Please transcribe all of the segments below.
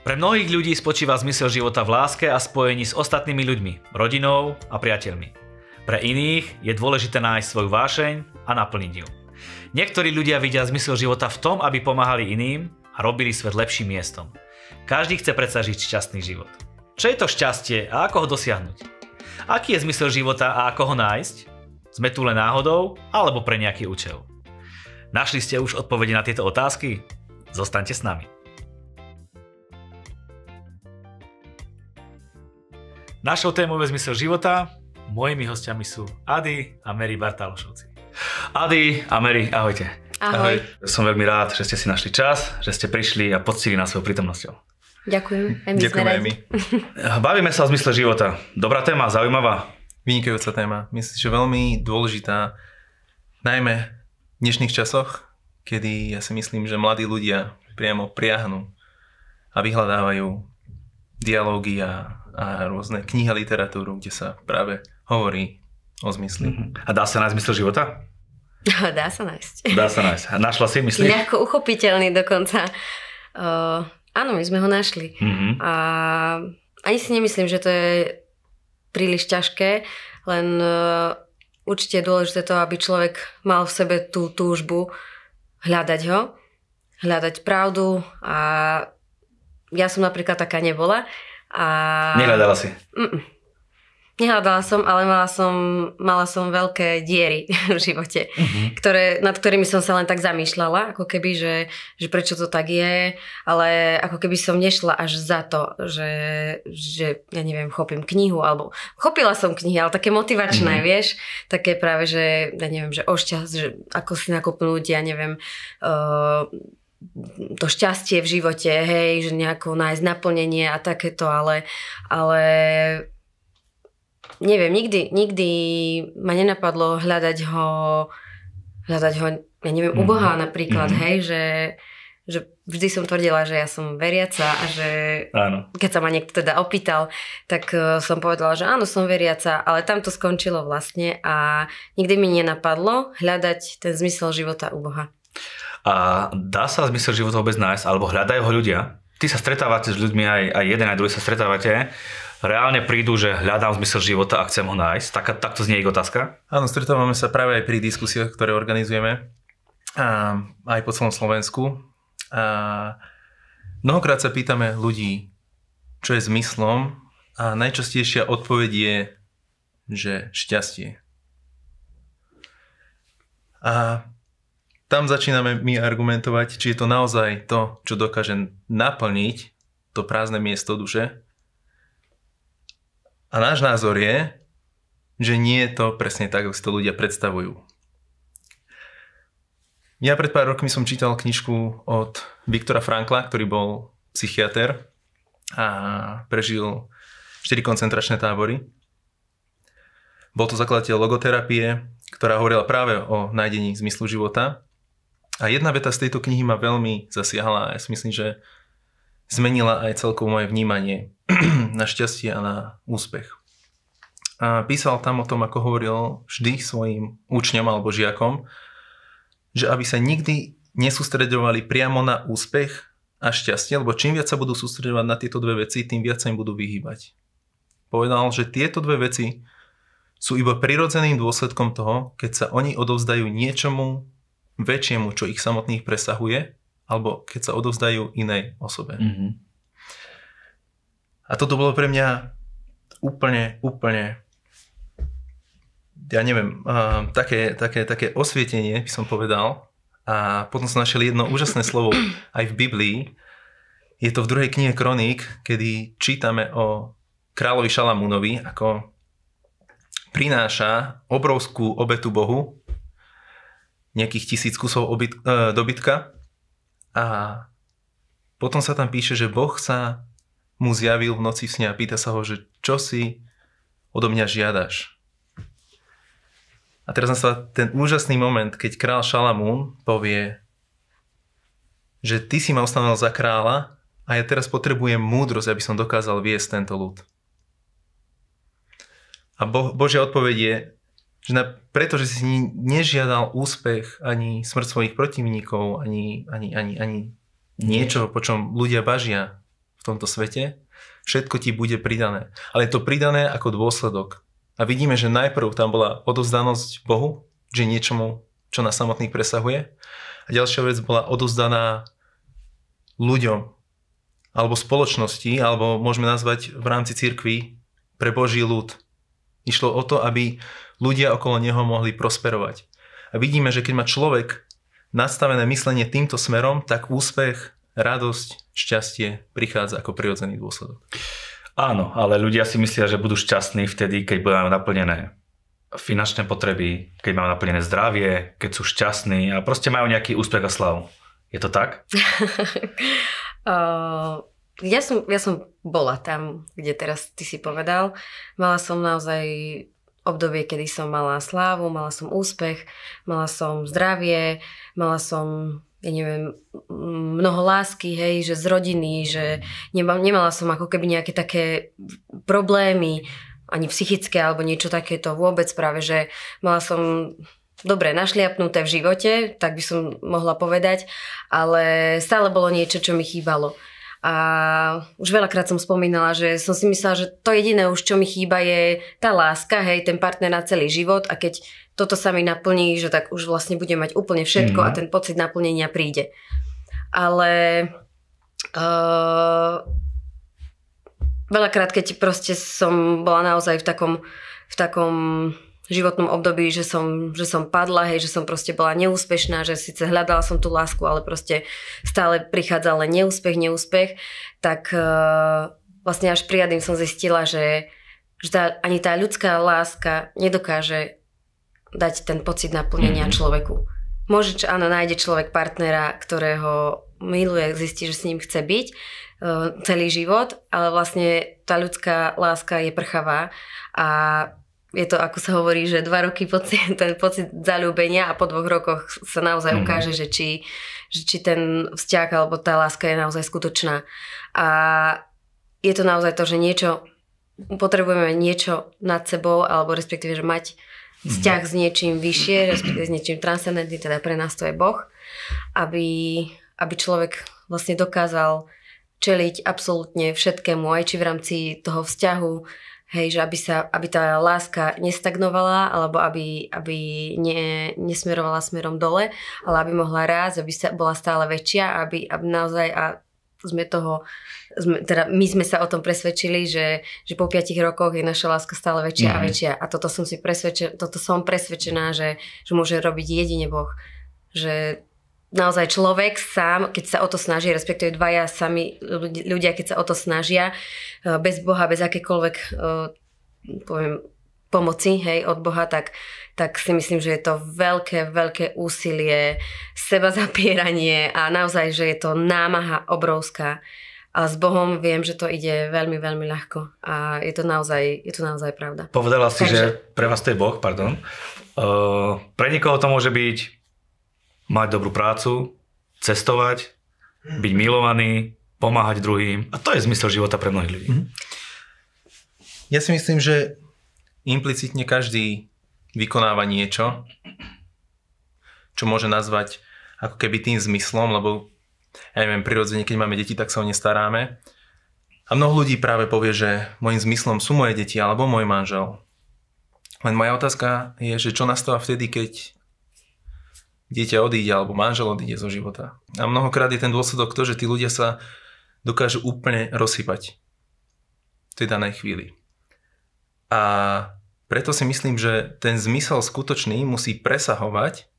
Pre mnohých ľudí spočíva zmysel života v láske a spojení s ostatnými ľuďmi, rodinou a priateľmi. Pre iných je dôležité nájsť svoju vášeň a naplniť ju. Niektorí ľudia vidia zmysel života v tom, aby pomáhali iným a robili svet lepším miestom. Každý chce predsa žiť šťastný život. Čo je to šťastie a ako ho dosiahnuť? Aký je zmysel života a ako ho nájsť? Sme tu len náhodou alebo pre nejaký účel? Našli ste už odpovede na tieto otázky? Zostaňte s nami. Našou témou je zmysel života Mojimi hostiami sú Ady a Mary Bartalošovci. Ady a Mary, ahojte. Ahoj. Ahoj. Som veľmi rád, že ste si našli čas, že ste prišli a poctili nás svojou prítomnosťou. Ďakujem. Aj my Ďakujem aj my. Bavíme sa o zmysle života. Dobrá téma, zaujímavá. Vynikajúca téma. Myslím, že veľmi dôležitá, najmä dnešných časoch, kedy ja si myslím, že mladí ľudia priamo priahnu a vyhľadávajú dialógy a, a rôzne knihy a literatúru, kde sa práve hovorí o zmysli. A dá sa nájsť zmysel života? Dá sa nájsť. Dá sa nájsť. A Našla si, myslíš? Ľahko uchopiteľný dokonca. Uh, áno, my sme ho našli. Mhm. A ani si nemyslím, že to je príliš ťažké, len uh, určite je dôležité to, aby človek mal v sebe tú túžbu hľadať ho, hľadať pravdu a ja som napríklad taká nebola. A... Nehľadala si. Mm-mm. Nehľadala som, ale mala som, mala som veľké diery v živote, Mhm. ktoré, nad ktorými som sa len tak zamýšľala, ako keby, že, že prečo to tak je, ale ako keby som nešla až za to, že, že ja neviem, chopím knihu, alebo chopila som knihy, ale také motivačné, Mhm. vieš, také práve, že ja neviem, že ošťast, že ako si nakopnúť, ja neviem, uh, to šťastie v živote, hej, že nejako nájsť naplnenie a takéto, ale, ale neviem, nikdy, nikdy ma nenapadlo hľadať ho, hľadať ho, ja neviem, u Boha napríklad, Mhm. hej, že, že vždy som tvrdila, že ja som veriaca a že Áno. keď sa ma niekto teda opýtal, tak eh, som povedala, že áno, som veriaca, ale tam to skončilo vlastne a nikdy mi nenapadlo hľadať ten zmysel života u Boha. A dá sa zmysel života vôbec nájsť, alebo hľadajú ho ľudia? Ty sa stretávate s ľuďmi, aj, aj jeden, aj druhý sa stretávate. Reálne prídu, že hľadám zmysel života a chcem ho nájsť. Tak, takto znie ich otázka. Áno, stretávame sa práve aj pri diskusiách, ktoré organizujeme a aj po celom Slovensku. A mnohokrát sa pýtame ľudí, čo je zmyslom a najčastejšia odpoveď je, že šťastie. A tam začíname my argumentovať, či je to naozaj to, čo dokáže naplniť to prázdne miesto duše. A náš názor je, že nie je to presne tak, ako si to ľudia predstavujú. Ja pred pár rokmi som čítal knižku od Viktora Frankla, ktorý bol psychiatr a prežil 4 koncentračné tábory. Bol to zakladateľ logoterapie, ktorá hovorila práve o nájdení zmyslu života. A jedna veta z tejto knihy ma veľmi zasiahla a ja si myslím, že zmenila aj celkovo moje vnímanie na šťastie a na úspech. A písal tam o tom, ako hovoril vždy svojim učňom alebo žiakom, že aby sa nikdy nesústredovali priamo na úspech a šťastie, lebo čím viac sa budú sústredovať na tieto dve veci, tým viac sa im budú vyhýbať. Povedal, že tieto dve veci sú iba prirodzeným dôsledkom toho, keď sa oni odovzdajú niečomu väčšiemu, čo ich samotných presahuje, alebo keď sa odovzdajú inej osobe. Mm-hmm. A toto bolo pre mňa úplne, úplne ja neviem, uh, také, také, také osvietenie, by som povedal. A potom som našiel jedno úžasné slovo aj v Biblii. Je to v druhej knihe Kroník, kedy čítame o kráľovi Šalamúnovi, ako prináša obrovskú obetu Bohu, nejakých tisíc kusov obyt, uh, dobytka a potom sa tam píše, že Boh sa mu zjavil v noci v sne a pýta sa ho, že čo si odo mňa žiadaš. A teraz nastáva ten úžasný moment, keď král Šalamún povie, že ty si ma ustanovil za kráľa a ja teraz potrebujem múdrosť, aby som dokázal viesť tento ľud. A bo- Božia odpoveď je, Že na, pretože si nežiadal úspech ani smrť svojich protivníkov, ani, ani, ani, ani niečo, po čom ľudia bažia v tomto svete, všetko ti bude pridané. Ale je to pridané ako dôsledok. A vidíme, že najprv tam bola odozdanosť Bohu, že niečomu, čo na samotných presahuje. A ďalšia vec bola odozdaná ľuďom, alebo spoločnosti, alebo môžeme nazvať v rámci cirkvi pre Boží ľud. Išlo o to, aby ľudia okolo neho mohli prosperovať. A vidíme, že keď má človek nastavené myslenie týmto smerom, tak úspech, radosť, šťastie prichádza ako prirodzený dôsledok. Áno, ale ľudia si myslia, že budú šťastní vtedy, keď budú naplnené finančné potreby, keď majú naplnené zdravie, keď sú šťastní a proste majú nejaký úspech a slavu. Je to tak? uh, ja, som, ja som bola tam, kde teraz ty si povedal. Mala som naozaj obdobie, kedy som mala slávu, mala som úspech, mala som zdravie, mala som ja neviem, mnoho lásky, hej, že z rodiny, že nemala, nemala som ako keby nejaké také problémy, ani psychické alebo niečo takéto vôbec práve, že mala som dobre našliapnuté v živote, tak by som mohla povedať, ale stále bolo niečo, čo mi chýbalo. A už veľakrát som spomínala, že som si myslela, že to jediné už, čo mi chýba je tá láska, hej, ten partner na celý život a keď toto sa mi naplní, že tak už vlastne budem mať úplne všetko mm. a ten pocit naplnenia príde. Ale uh, veľakrát, keď proste som bola naozaj v takom, v takom životnom období, že som, že som padla, hej, že som proste bola neúspešná, že síce hľadala som tú lásku, ale proste stále prichádzal len neúspech, neúspech, tak uh, vlastne až prijadým som zistila, že, že tá, ani tá ľudská láska nedokáže dať ten pocit naplnenia mm-hmm. človeku. Môže, áno, nájde človek partnera, ktorého miluje, zistí, že s ním chce byť uh, celý život, ale vlastne tá ľudská láska je prchavá a je to, ako sa hovorí, že dva roky pocit, ten pocit zalúbenia a po dvoch rokoch sa naozaj mm-hmm. ukáže, že či, že či ten vzťah alebo tá láska je naozaj skutočná. A je to naozaj to, že niečo, potrebujeme niečo nad sebou, alebo respektíve, že mať mhm. vzťah mm-hmm. s niečím vyššie, respektíve s niečím transcendentným, teda pre nás to je Boh, aby, aby človek vlastne dokázal čeliť absolútne všetkému, aj či v rámci toho vzťahu, Hej, že aby, sa, aby tá láska nestagnovala, alebo aby, aby ne, nesmerovala smerom dole, ale aby mohla rásť, aby sa, bola stále väčšia, aby, aby naozaj, a sme toho, sme, teda my sme sa o tom presvedčili, že, že po 5 rokoch je naša láska stále väčšia mm. a mhm. väčšia. A toto som si presvedčená, toto som presvedčená, že, že môže robiť jedine Boh. Že naozaj človek sám, keď sa o to snaží, respektíve dvaja sami ľudia, keď sa o to snažia, e, bez Boha, bez akékoľvek e, poviem, pomoci hej, od Boha, tak, tak si myslím, že je to veľké, veľké úsilie, seba zapieranie a naozaj, že je to námaha obrovská. A s Bohom viem, že to ide veľmi, veľmi ľahko. A je to naozaj, je to naozaj pravda. Povedala si, Takže... že pre vás to je Boh, pardon. Uh, pre niekoho to môže byť mať dobrú prácu, cestovať, byť milovaný, pomáhať druhým. A to je zmysel života pre mnohých ľudí. Mhm. Ja si myslím, že implicitne každý vykonáva niečo, čo môže nazvať ako keby tým zmyslom, lebo ja neviem, prirodzene, keď máme deti, tak sa o ne staráme. A mnoho ľudí práve povie, že môjim zmyslom sú moje deti alebo môj manžel. Len moja otázka je, že čo nastáva vtedy, keď dieťa odíde alebo manžel odíde zo života. A mnohokrát je ten dôsledok to, že tí ľudia sa dokážu úplne rozsypať v tej danej chvíli. A preto si myslím, že ten zmysel skutočný musí presahovať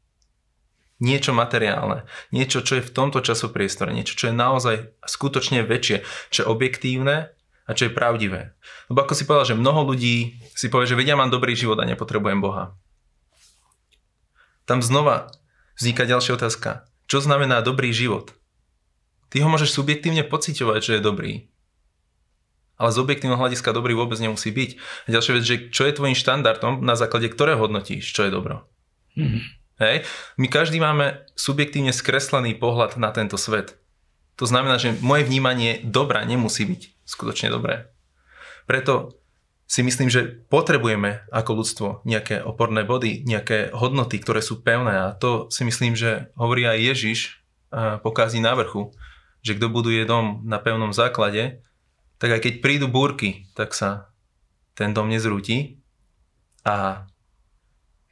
niečo materiálne, niečo, čo je v tomto časopriestore, niečo, čo je naozaj skutočne väčšie, čo je objektívne a čo je pravdivé. Lebo ako si povedal, že mnoho ľudí si povie, že vedia, mám dobrý život a nepotrebujem Boha. Tam znova vzniká ďalšia otázka. Čo znamená dobrý život? Ty ho môžeš subjektívne pociťovať, že je dobrý. Ale z objektívneho hľadiska dobrý vôbec nemusí byť. A ďalšia vec, že čo je tvojim štandardom, na základe ktorého hodnotíš, čo je dobro. Mm-hmm. Hej? My každý máme subjektívne skreslený pohľad na tento svet. To znamená, že moje vnímanie dobra nemusí byť skutočne dobré. Preto si myslím, že potrebujeme ako ľudstvo nejaké oporné body, nejaké hodnoty, ktoré sú pevné a to si myslím, že hovorí aj Ježiš pokází na vrchu, že kto buduje dom na pevnom základe, tak aj keď prídu búrky, tak sa ten dom nezrúti a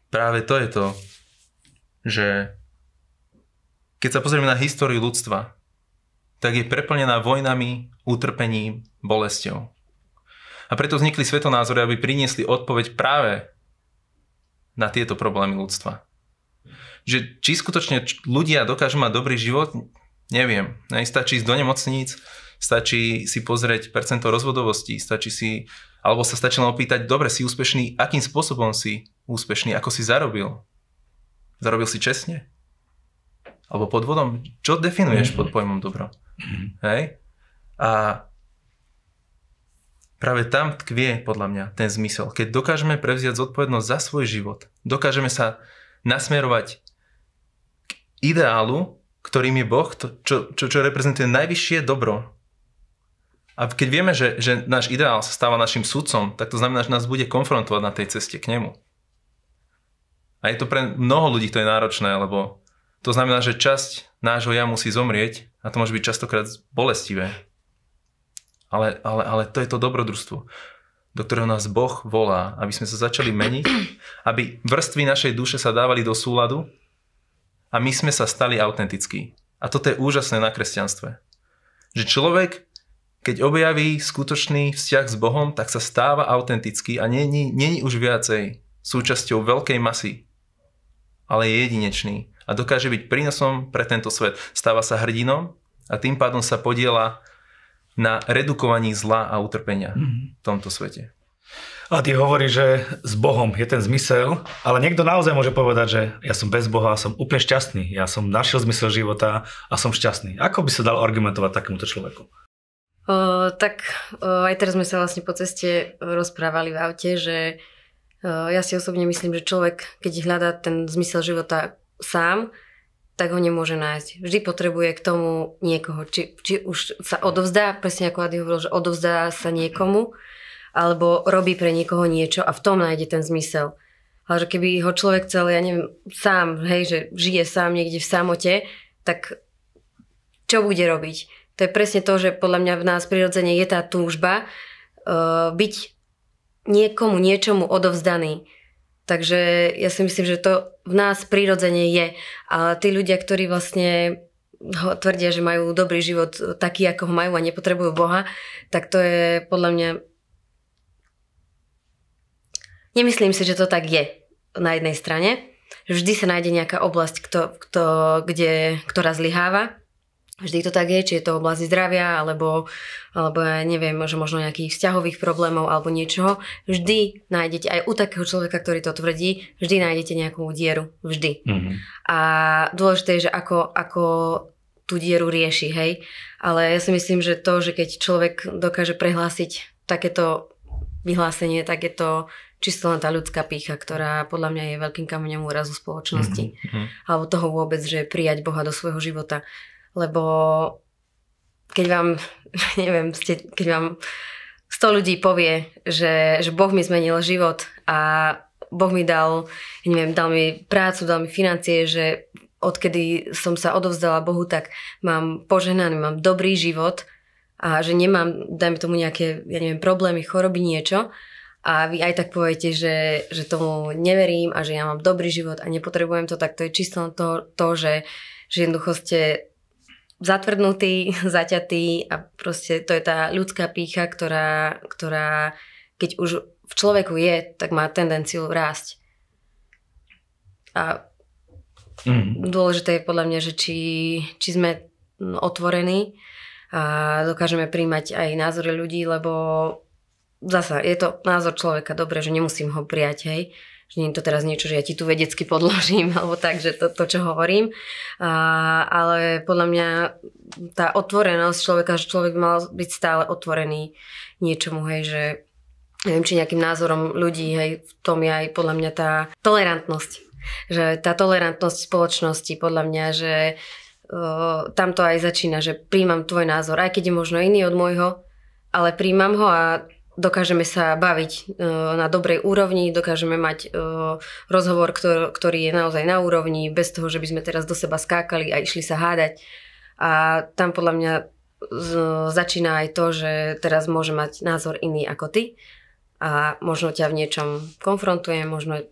práve to je to, že keď sa pozrieme na históriu ľudstva, tak je preplnená vojnami, utrpením, bolesťou. A preto vznikli svetonázory, aby priniesli odpoveď práve na tieto problémy ľudstva. Že či skutočne ľudia dokážu mať dobrý život, neviem. Stačí ísť do nemocníc, stačí si pozrieť percento rozvodovosti, stačí si, alebo sa stačí len opýtať, dobre, si úspešný, akým spôsobom si úspešný, ako si zarobil. Zarobil si čestne? Alebo podvodom? Čo definuješ pod pojmom dobro? Mm-hmm. Hej? A Práve tam tkvie podľa mňa ten zmysel. Keď dokážeme prevziať zodpovednosť za svoj život, dokážeme sa nasmerovať k ideálu, ktorým je Boh, to, čo, čo, čo reprezentuje najvyššie dobro. A keď vieme, že, že náš ideál sa stáva našim sudcom, tak to znamená, že nás bude konfrontovať na tej ceste k nemu. A je to pre mnoho ľudí to je náročné, lebo to znamená, že časť nášho ja musí zomrieť a to môže byť častokrát bolestivé. Ale, ale, ale to je to dobrodružstvo, do ktorého nás Boh volá, aby sme sa začali meniť, aby vrstvy našej duše sa dávali do súladu a my sme sa stali autentickí. A toto je úžasné na kresťanstve. Že človek, keď objaví skutočný vzťah s Bohom, tak sa stáva autentický a není, není už viacej súčasťou veľkej masy, ale je jedinečný a dokáže byť prínosom pre tento svet. Stáva sa hrdinom a tým pádom sa podiela na redukovaní zla a utrpenia mm-hmm. v tomto svete. A ty hovoríš, že s Bohom je ten zmysel, ale niekto naozaj môže povedať, že ja som bez Boha a som úplne šťastný. Ja som našiel zmysel života a som šťastný. Ako by sa dal argumentovať takémuto človeku? O, tak o, aj teraz sme sa vlastne po ceste rozprávali v aute, že o, ja si osobne myslím, že človek, keď hľadá ten zmysel života sám, tak ho nemôže nájsť. Vždy potrebuje k tomu niekoho. Či, či už sa odovzdá, presne ako Adi hovoril, že odovzdá sa niekomu, alebo robí pre niekoho niečo a v tom nájde ten zmysel. Ale že keby ho človek chcel, ja neviem, sám, hej, že žije sám niekde v samote, tak čo bude robiť? To je presne to, že podľa mňa v nás prirodzene je tá túžba uh, byť niekomu, niečomu odovzdaný. Takže ja si myslím, že to v nás prirodzene je. A tí ľudia, ktorí vlastne ho tvrdia, že majú dobrý život taký, ako ho majú a nepotrebujú Boha, tak to je podľa mňa... Nemyslím si, že to tak je na jednej strane. Vždy sa nájde nejaká oblasť, kto, kto, kde, ktorá zlyháva Vždy to tak je, či je to oblasti zdravia, alebo, alebo ja neviem, že možno nejakých vzťahových problémov alebo niečoho. Vždy nájdete, aj u takého človeka, ktorý to tvrdí, vždy nájdete nejakú dieru. Vždy. Mm-hmm. A dôležité je, že ako, ako tú dieru rieši, hej. Ale ja si myslím, že to, že keď človek dokáže prehlásiť takéto vyhlásenie, tak je to čisto len tá ľudská pícha, ktorá podľa mňa je veľkým kameňom úrazu spoločnosti. Mm-hmm. Alebo toho vôbec, že prijať Boha do svojho života lebo keď vám, neviem, ste, keď vám 100 ľudí povie, že, že Boh mi zmenil život a Boh mi dal, neviem, dal mi prácu, dal mi financie, že odkedy som sa odovzdala Bohu, tak mám požehnaný, mám dobrý život a že nemám, dajme tomu nejaké, ja neviem, problémy, choroby, niečo. A vy aj tak poviete, že, že tomu neverím a že ja mám dobrý život a nepotrebujem to, tak to je čisto to, to že, že jednoducho ste zatvrdnutý, zaťatý a proste to je tá ľudská pícha, ktorá, ktorá keď už v človeku je, tak má tendenciu rásť. A mm. dôležité je podľa mňa, že či, či sme otvorení a dokážeme príjmať aj názory ľudí, lebo zasa je to názor človeka, dobre, že nemusím ho prijať, hej že nie je to teraz niečo, že ja ti tu vedecky podložím, alebo tak, že to, to čo hovorím. A, ale podľa mňa tá otvorenosť človeka, že človek mal byť stále otvorený niečomu, hej, že neviem, či nejakým názorom ľudí, hej, v tom je aj podľa mňa tá tolerantnosť. Že tá tolerantnosť spoločnosti, podľa mňa, že uh, tam to aj začína, že príjmam tvoj názor, aj keď je možno iný od môjho, ale príjmam ho a dokážeme sa baviť e, na dobrej úrovni, dokážeme mať e, rozhovor, ktorý je naozaj na úrovni, bez toho, že by sme teraz do seba skákali a išli sa hádať. A tam podľa mňa začína aj to, že teraz môže mať názor iný ako ty a možno ťa v niečom konfrontujem, možno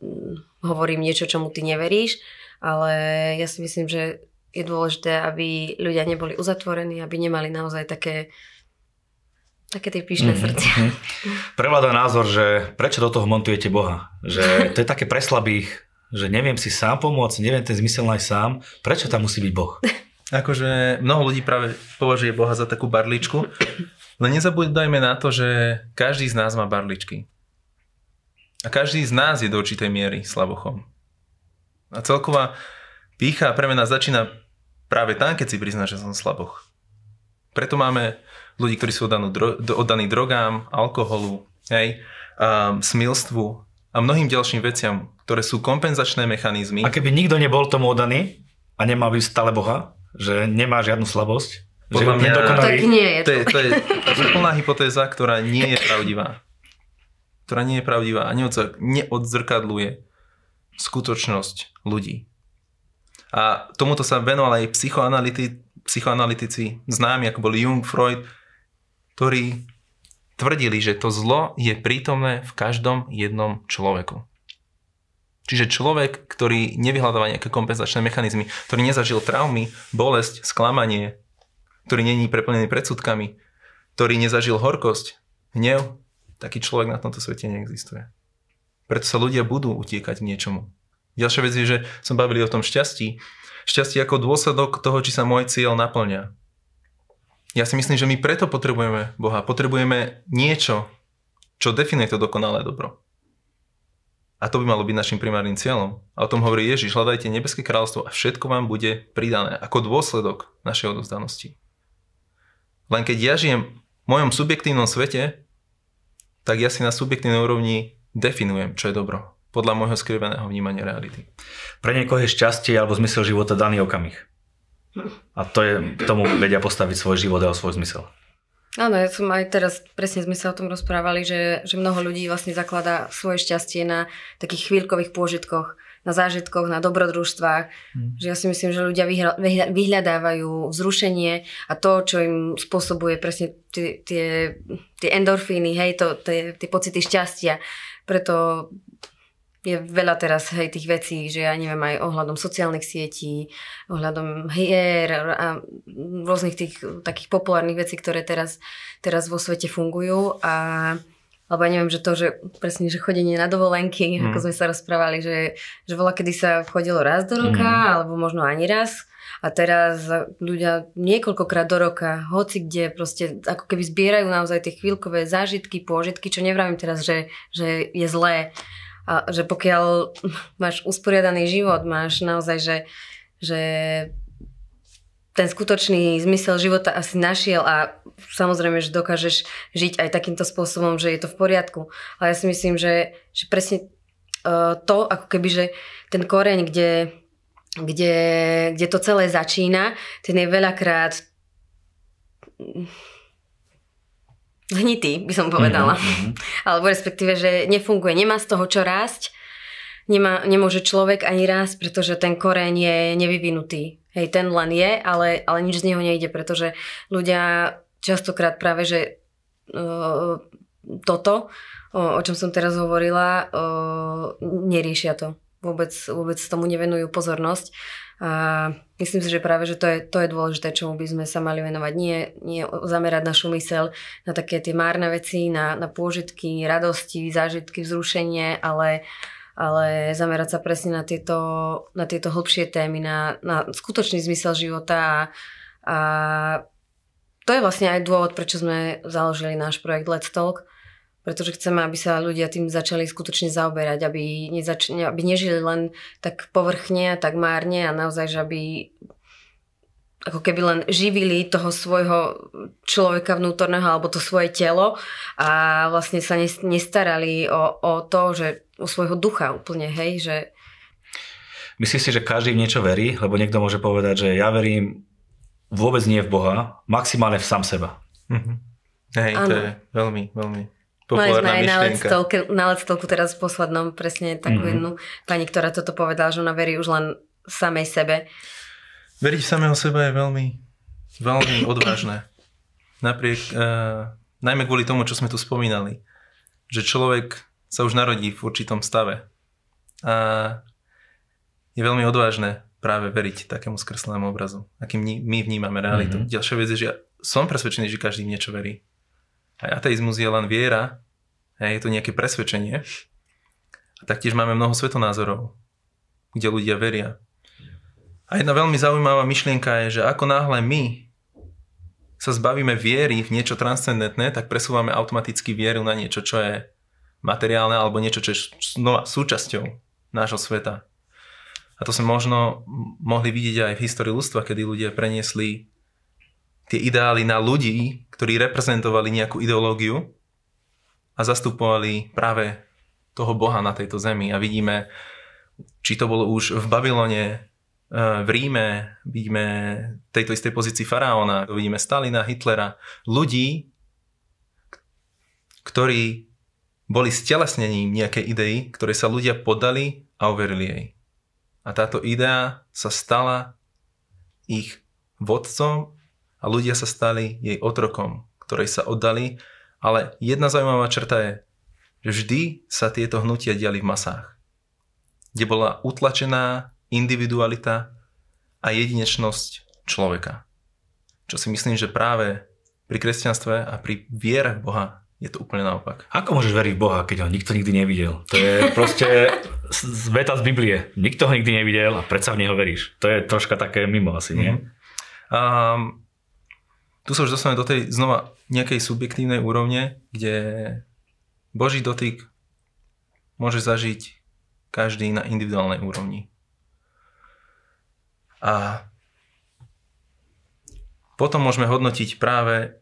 mm, hovorím niečo, čomu ty neveríš, ale ja si myslím, že je dôležité, aby ľudia neboli uzatvorení, aby nemali naozaj také Také tie píšne mm-hmm. srdcia. Mm-hmm. Prevláda názor, že prečo do toho montujete Boha? Že to je také preslabých, že neviem si sám pomôcť, neviem ten zmysel nájsť sám. Prečo tam musí byť Boh? Akože mnoho ľudí práve považuje Boha za takú barličku, len nezabúdajme na to, že každý z nás má barličky. A každý z nás je do určitej miery slabochom. A celková pícha pre mňa začína práve tam, keď si prizná, že som slaboch. Preto máme ľudí, ktorí sú oddaní, dro, oddaní drogám, alkoholu, hej, um, smilstvu a mnohým ďalším veciam, ktoré sú kompenzačné mechanizmy. A keby nikto nebol tomu oddaný a nemal by stále Boha, že nemá žiadnu slabosť, Podľa že mňa, tak nie je to. To je, to je, to je hypotéza, ktorá nie je pravdivá. Ktorá nie je pravdivá a neodzrkadluje skutočnosť ľudí. A tomuto sa venoval aj psychoanalytici známi, ako boli Jung, Freud, ktorí tvrdili, že to zlo je prítomné v každom jednom človeku. Čiže človek, ktorý nevyhľadáva nejaké kompenzačné mechanizmy, ktorý nezažil traumy, bolesť, sklamanie, ktorý není preplnený predsudkami, ktorý nezažil horkosť, hnev, taký človek na tomto svete neexistuje. Preto sa ľudia budú utiekať k niečomu. Ďalšia vec je, že som bavili o tom šťastí. Šťastie ako dôsledok toho, či sa môj cieľ naplňa. Ja si myslím, že my preto potrebujeme Boha. Potrebujeme niečo, čo definuje to dokonalé dobro. A to by malo byť našim primárnym cieľom. A o tom hovorí Ježiš, hľadajte nebeské kráľstvo a všetko vám bude pridané ako dôsledok našej odovzdanosti. Len keď ja žijem v mojom subjektívnom svete, tak ja si na subjektívnej úrovni definujem, čo je dobro. Podľa môjho skriveného vnímania reality. Pre niekoho je šťastie alebo zmysel života daný okamih. A to je, k tomu vedia postaviť svoj život a svoj zmysel. Áno, ja som aj teraz, presne sme sa o tom rozprávali, že, že mnoho ľudí vlastne zakladá svoje šťastie na takých chvíľkových pôžitkoch, na zážitkoch, na dobrodružstvách. Hmm. Že ja si myslím, že ľudia vyhľadávajú vzrušenie a to, čo im spôsobuje presne tie, tie, tie endorfíny, hej, to, tie, tie pocity šťastia. Preto je veľa teraz hej, tých vecí, že ja neviem aj ohľadom sociálnych sietí, ohľadom hier a rôznych tých takých populárnych vecí, ktoré teraz, teraz vo svete fungujú a alebo ja neviem, že to, že presne, že chodenie na dovolenky, mm. ako sme sa rozprávali, že, že voľa kedy sa chodilo raz do roka, mm. alebo možno ani raz. A teraz ľudia niekoľkokrát do roka, hoci kde proste ako keby zbierajú naozaj tie chvíľkové zážitky, pôžitky, čo nevravím teraz, že, že je zlé, a že pokiaľ máš usporiadaný život, máš naozaj, že, že ten skutočný zmysel života asi našiel a samozrejme, že dokážeš žiť aj takýmto spôsobom, že je to v poriadku. Ale ja si myslím, že, že presne uh, to, ako keby, že ten koreň, kde, kde, kde to celé začína, ten je veľakrát hnitý, by som povedala. Mm-hmm. Alebo respektíve, že nefunguje, nemá z toho čo rásť, nemá, nemôže človek ani rásť, pretože ten koreň je nevyvinutý. Hej, ten len je, ale, ale nič z neho nejde, pretože ľudia častokrát práve, že uh, toto, uh, o čom som teraz hovorila, uh, neriešia to. Vôbec, vôbec tomu nevenujú pozornosť. A myslím si, že práve, že to je, to je dôležité, čomu by sme sa mali venovať. Nie, nie zamerať našu mysel na také tie márne veci, na, na pôžitky, radosti, zážitky, vzrušenie, ale, ale zamerať sa presne na tieto, na tieto hlbšie témy, na, na skutočný zmysel života a, a to je vlastne aj dôvod, prečo sme založili náš projekt Let's Talk, pretože chceme, aby sa ľudia tým začali skutočne zaoberať, aby, nezač- aby nežili len tak povrchne a tak márne a naozaj, že aby ako keby len živili toho svojho človeka vnútorného alebo to svoje telo a vlastne sa nestarali o, o to, že o svojho ducha úplne, hej, že Myslíš si, že každý v niečo verí? Lebo niekto môže povedať, že ja verím vôbec nie v Boha, maximálne v sám seba. Mm-hmm. Hej, to Áno. je veľmi, veľmi Mali sme aj na myšlienka. Talku teraz v poslednom presne takú Mhm. jednu pani, ktorá toto povedala, že ona verí už len samej sebe. Veriť v samého seba je veľmi, veľmi odvážne. Napriek, uh, najmä kvôli tomu, čo sme tu spomínali, že človek sa už narodí v určitom stave a je veľmi odvážne práve veriť takému skreslenému obrazu, akým my vnímame realitu. Mhm. Mm-hmm. Ďalšia vec je, že ja som presvedčený, že každý v niečo verí. Aj ateizmus je len viera, a je to nejaké presvedčenie. A taktiež máme mnoho svetonázorov, kde ľudia veria. A jedna veľmi zaujímavá myšlienka je, že ako náhle my sa zbavíme viery v niečo transcendentné, tak presúvame automaticky vieru na niečo, čo je materiálne alebo niečo, čo je znova súčasťou nášho sveta. A to sme možno mohli vidieť aj v histórii ľudstva, kedy ľudia preniesli tie ideály na ľudí, ktorí reprezentovali nejakú ideológiu a zastupovali práve toho Boha na tejto zemi. A vidíme, či to bolo už v Babylone, eh, v Ríme, vidíme tejto istej pozícii faraóna, vidíme Stalina, Hitlera, ľudí, ktorí boli stelesnením nejakej idei, ktorej sa ľudia podali a uverili jej. A táto idea sa stala ich vodcom a ľudia sa stali jej otrokom, ktorej sa oddali. Ale jedna zaujímavá črta je, že vždy sa tieto hnutia diali v masách, kde bola utlačená individualita a jedinečnosť človeka. Čo si myslím, že práve pri kresťanstve a pri viere v Boha je to úplne naopak. Ako môžeš veriť v Boha, keď ho nikto nikdy nevidel? To je proste veta z Biblie. Nikto ho nikdy nevidel a predsa v neho veríš. To je troška také mimo asi, nie? Mhm. Um, tu sa už dostaneme do tej znova nejakej subjektívnej úrovne, kde Boží dotyk môže zažiť každý na individuálnej úrovni. A potom môžeme hodnotiť práve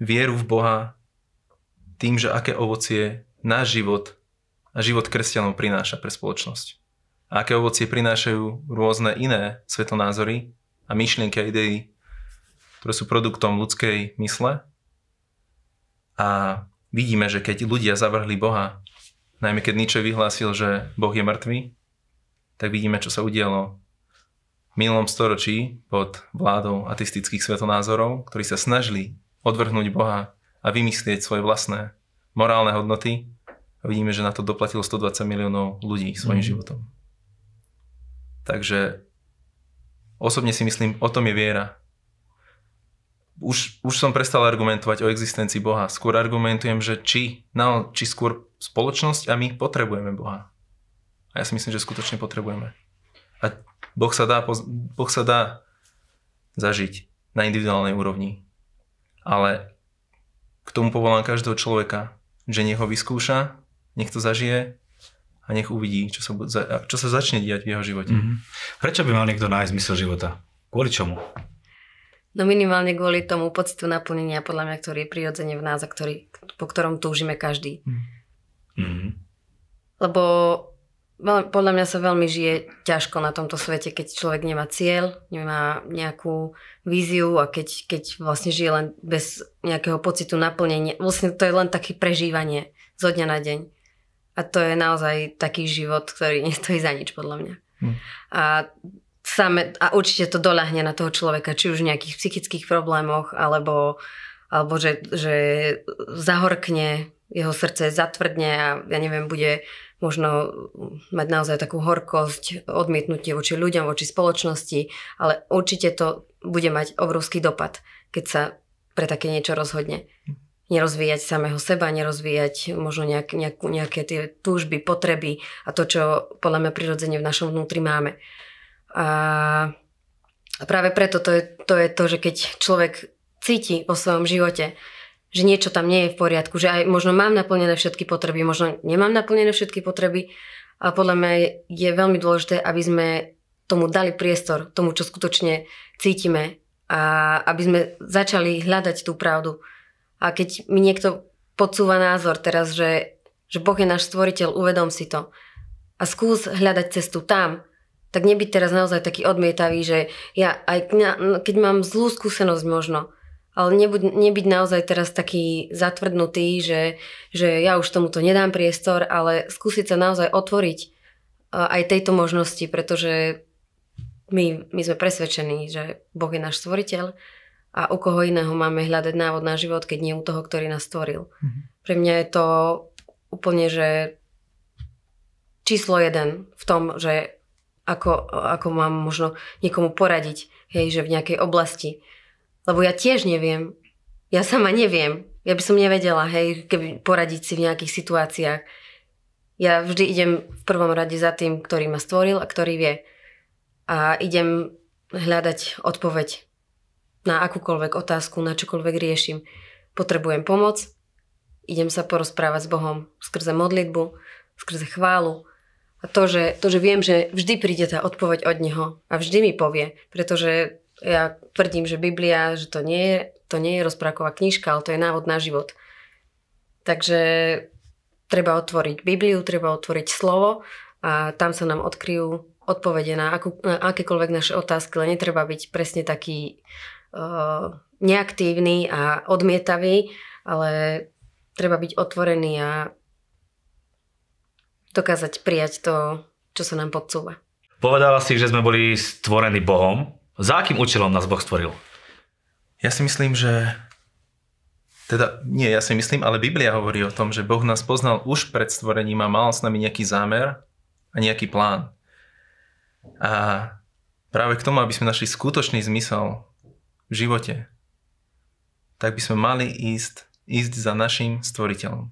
vieru v Boha tým, že aké ovocie náš život a život kresťanov prináša pre spoločnosť. A aké ovocie prinášajú rôzne iné svetonázory a myšlienky a idei, ktoré sú produktom ľudskej mysle. A vidíme, že keď ľudia zavrhli Boha, najmä keď Nietzsche vyhlásil, že Boh je mŕtvý, tak vidíme, čo sa udialo v minulom storočí pod vládou ateistických svetonázorov, ktorí sa snažili odvrhnúť Boha a vymyslieť svoje vlastné morálne hodnoty. A vidíme, že na to doplatilo 120 miliónov ľudí svojim Mhm. životom. Takže osobne si myslím, o tom je viera. Už, už som prestal argumentovať o existencii Boha. Skôr argumentujem, že či, no, či skôr spoločnosť a my potrebujeme Boha. A ja si myslím, že skutočne potrebujeme. A Boh sa dá, boh sa dá zažiť na individuálnej úrovni. Ale k tomu povolám každého človeka, že nech ho vyskúša, nech to zažije a nech uvidí, čo sa, čo sa začne diať v jeho živote. Mhm. Prečo by mal niekto nájsť zmysel života? Kvôli čomu? No minimálne kvôli tomu pocitu naplnenia, podľa mňa, ktorý je prirodzene v nás a ktorý, po ktorom túžime každý. Mhm. Lebo podľa mňa sa veľmi žije ťažko na tomto svete, keď človek nemá cieľ, nemá nejakú víziu a keď, keď vlastne žije len bez nejakého pocitu naplnenia. Vlastne to je len také prežívanie zo dňa na deň. A to je naozaj taký život, ktorý nestojí za nič, podľa mňa. Hm. A, same, a určite to doľahne na toho človeka, či už v nejakých psychických problémoch, alebo, alebo že, že zahorkne, jeho srdce zatvrdne a ja neviem, bude možno mať naozaj takú horkosť, odmietnutie voči ľuďom, voči spoločnosti, ale určite to bude mať obrovský dopad, keď sa pre také niečo rozhodne. Nerozvíjať samého seba, nerozvíjať možno nejak, nejak, nejaké tie túžby, potreby a to, čo podľa mňa prirodzene v našom vnútri máme. A, práve preto to je, to je to, že keď človek cíti vo svojom živote, že niečo tam nie je v poriadku, že aj možno mám naplnené všetky potreby, možno nemám naplnené všetky potreby, a podľa mňa je veľmi dôležité, aby sme tomu dali priestor, tomu, čo skutočne cítime a aby sme začali hľadať tú pravdu. A keď mi niekto podsúva názor teraz, že, že Boh je náš stvoriteľ, uvedom si to a skús hľadať cestu tam, tak nebyť teraz naozaj taký odmietavý, že ja aj keď mám zlú skúsenosť možno, ale nebuď, nebyť naozaj teraz taký zatvrdnutý, že, že ja už tomuto nedám priestor, ale skúsiť sa naozaj otvoriť aj tejto možnosti, pretože my, my sme presvedčení, že Boh je náš stvoriteľ a u koho iného máme hľadať návod na život, keď nie u toho, ktorý nás stvoril. Mm-hmm. Pre mňa je to úplne, že číslo jeden v tom, že ako, ako mám možno niekomu poradiť, hej, že v nejakej oblasti lebo ja tiež neviem. Ja sama neviem. Ja by som nevedela, hej, keby poradiť si v nejakých situáciách. Ja vždy idem v prvom rade za tým, ktorý ma stvoril a ktorý vie. A idem hľadať odpoveď na akúkoľvek otázku, na čokoľvek riešim. Potrebujem pomoc, idem sa porozprávať s Bohom skrze modlitbu, skrze chválu. A to že, to, že viem, že vždy príde tá odpoveď od Neho a vždy mi povie, pretože ja tvrdím, že Biblia, že to nie je, to nie je rozprávková knižka, ale to je návod na život. Takže treba otvoriť Bibliu, treba otvoriť slovo a tam sa nám odkryjú odpovede na, akú, na akékoľvek naše otázky, ale netreba byť presne taký uh, neaktívny a odmietavý, ale treba byť otvorený a dokázať prijať to, čo sa nám podsúva. Povedala si, že sme boli stvorení Bohom. Za akým účelom nás Boh stvoril? Ja si myslím, že teda nie, ja si myslím, ale Biblia hovorí o tom, že Boh nás poznal už pred stvorením a mal s nami nejaký zámer a nejaký plán. A práve k tomu, aby sme našli skutočný zmysel v živote, tak by sme mali ísť, ísť za našim stvoriteľom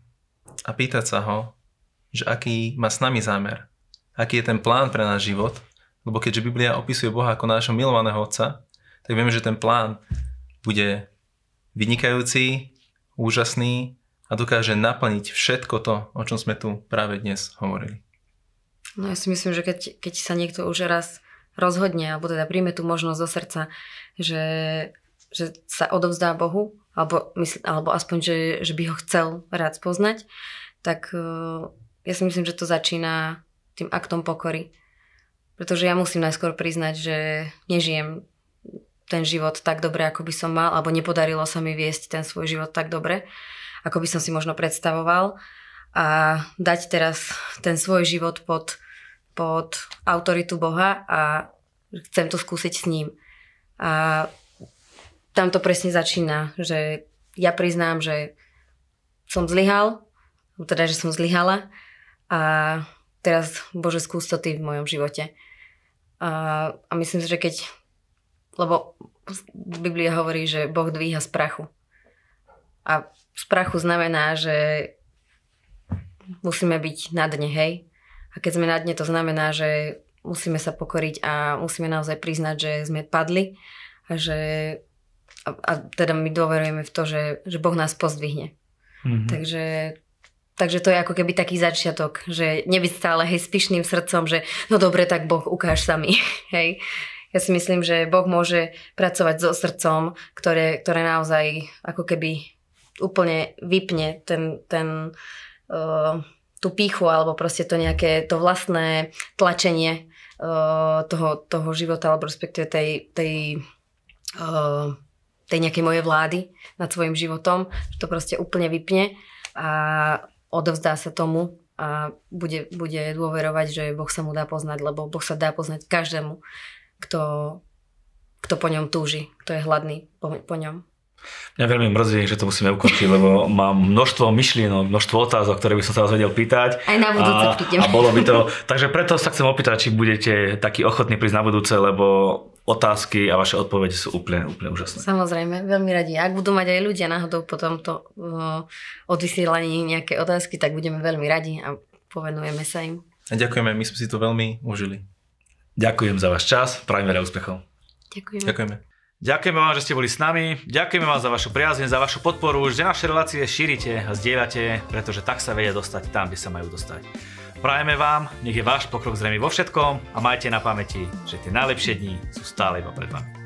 a pýtať sa ho, že aký má s nami zámer, aký je ten plán pre náš život – lebo keďže Biblia opisuje Boha ako nášho milovaného Otca, tak vieme, že ten plán bude vynikajúci, úžasný a dokáže naplniť všetko to, o čom sme tu práve dnes hovorili. No ja si myslím, že keď, keď sa niekto už raz rozhodne, alebo teda príjme tú možnosť zo srdca, že, že sa odovzdá Bohu, alebo, mysl, alebo aspoň, že, že by ho chcel rád spoznať, tak uh, ja si myslím, že to začína tým aktom pokory. Pretože ja musím najskôr priznať, že nežijem ten život tak dobre, ako by som mal, alebo nepodarilo sa mi viesť ten svoj život tak dobre, ako by som si možno predstavoval. A dať teraz ten svoj život pod, pod autoritu Boha a chcem to skúsiť s ním. A tam to presne začína, že ja priznám, že som zlyhal, teda, že som zlyhala a teraz Bože skús to ty v mojom živote. A, a myslím si, že keď, lebo Biblia hovorí, že Boh dvíha z prachu. A z prachu znamená, že musíme byť na dne, hej? A keď sme na dne, to znamená, že musíme sa pokoriť a musíme naozaj priznať, že sme padli a že a, a teda my dôverujeme v to, že, že Boh nás pozdvihne. Mm-hmm. Takže Takže to je ako keby taký začiatok, že nebyť stále hej, s pyšným srdcom, že no dobre, tak Boh ukáž sa mi. Hej. Ja si myslím, že Boh môže pracovať so srdcom, ktoré, ktoré naozaj ako keby úplne vypne ten, ten, uh, tú píchu alebo proste to nejaké to vlastné tlačenie uh, toho, toho života alebo respektíve tej, tej, uh, tej nejakej mojej vlády nad svojim životom, že to proste úplne vypne a odovzdá sa tomu a bude, bude dôverovať, že Boh sa mu dá poznať, lebo Boh sa dá poznať každému, kto, kto po ňom túži, kto je hladný po, po ňom. Mňa veľmi mrzí, že to musíme ukončiť, lebo mám množstvo myšlienok, množstvo otázok, ktoré by som sa vás vedel pýtať. Aj na budúce a, prídem. A bolo by to, takže preto sa chcem opýtať, či budete takí ochotní prísť na budúce, lebo otázky a vaše odpovede sú úplne, úplne úžasné. Samozrejme, veľmi radi. Ak budú mať aj ľudia náhodou po tomto uh, odvysielaní nejaké otázky, tak budeme veľmi radi a povenujeme sa im. A ďakujeme, my sme si to veľmi užili. Ďakujem za váš čas, prajem veľa úspechov. Ďakujeme. Ďakujeme. Ďakujeme vám, že ste boli s nami. Ďakujeme vám za vašu priazne, za vašu podporu, že naše relácie šírite a zdieľate, pretože tak sa vedia dostať tam, kde sa majú dostať. Prajeme vám, nech je váš pokrok zrejmy vo všetkom a majte na pamäti, že tie najlepšie dni sú stále iba pred vami.